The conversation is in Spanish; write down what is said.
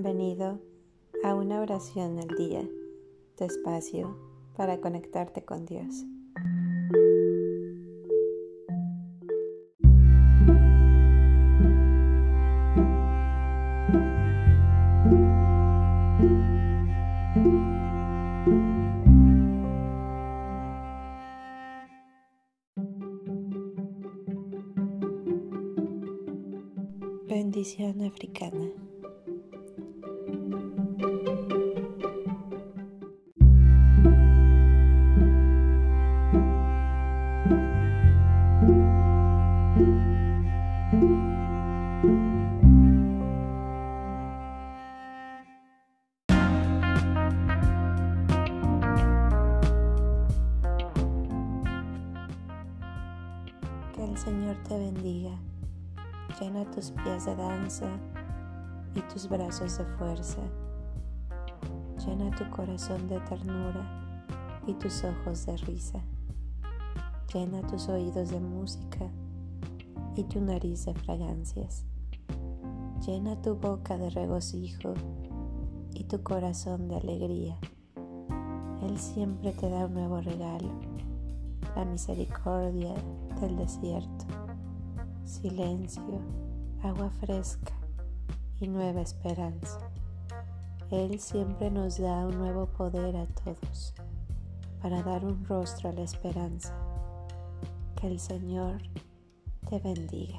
Bienvenido a una oración al día, despacio, para conectarte con Dios. Bendición africana. Que el Señor te bendiga, llena tus pies de danza y tus brazos de fuerza, llena tu corazón de ternura y tus ojos de risa, llena tus oídos de música y tu nariz de fragancias, llena tu boca de regocijo y tu corazón de alegría. Él siempre te da un nuevo regalo la misericordia del desierto, silencio, agua fresca y nueva esperanza. Él siempre nos da un nuevo poder a todos para dar un rostro a la esperanza. Que el Señor te bendiga.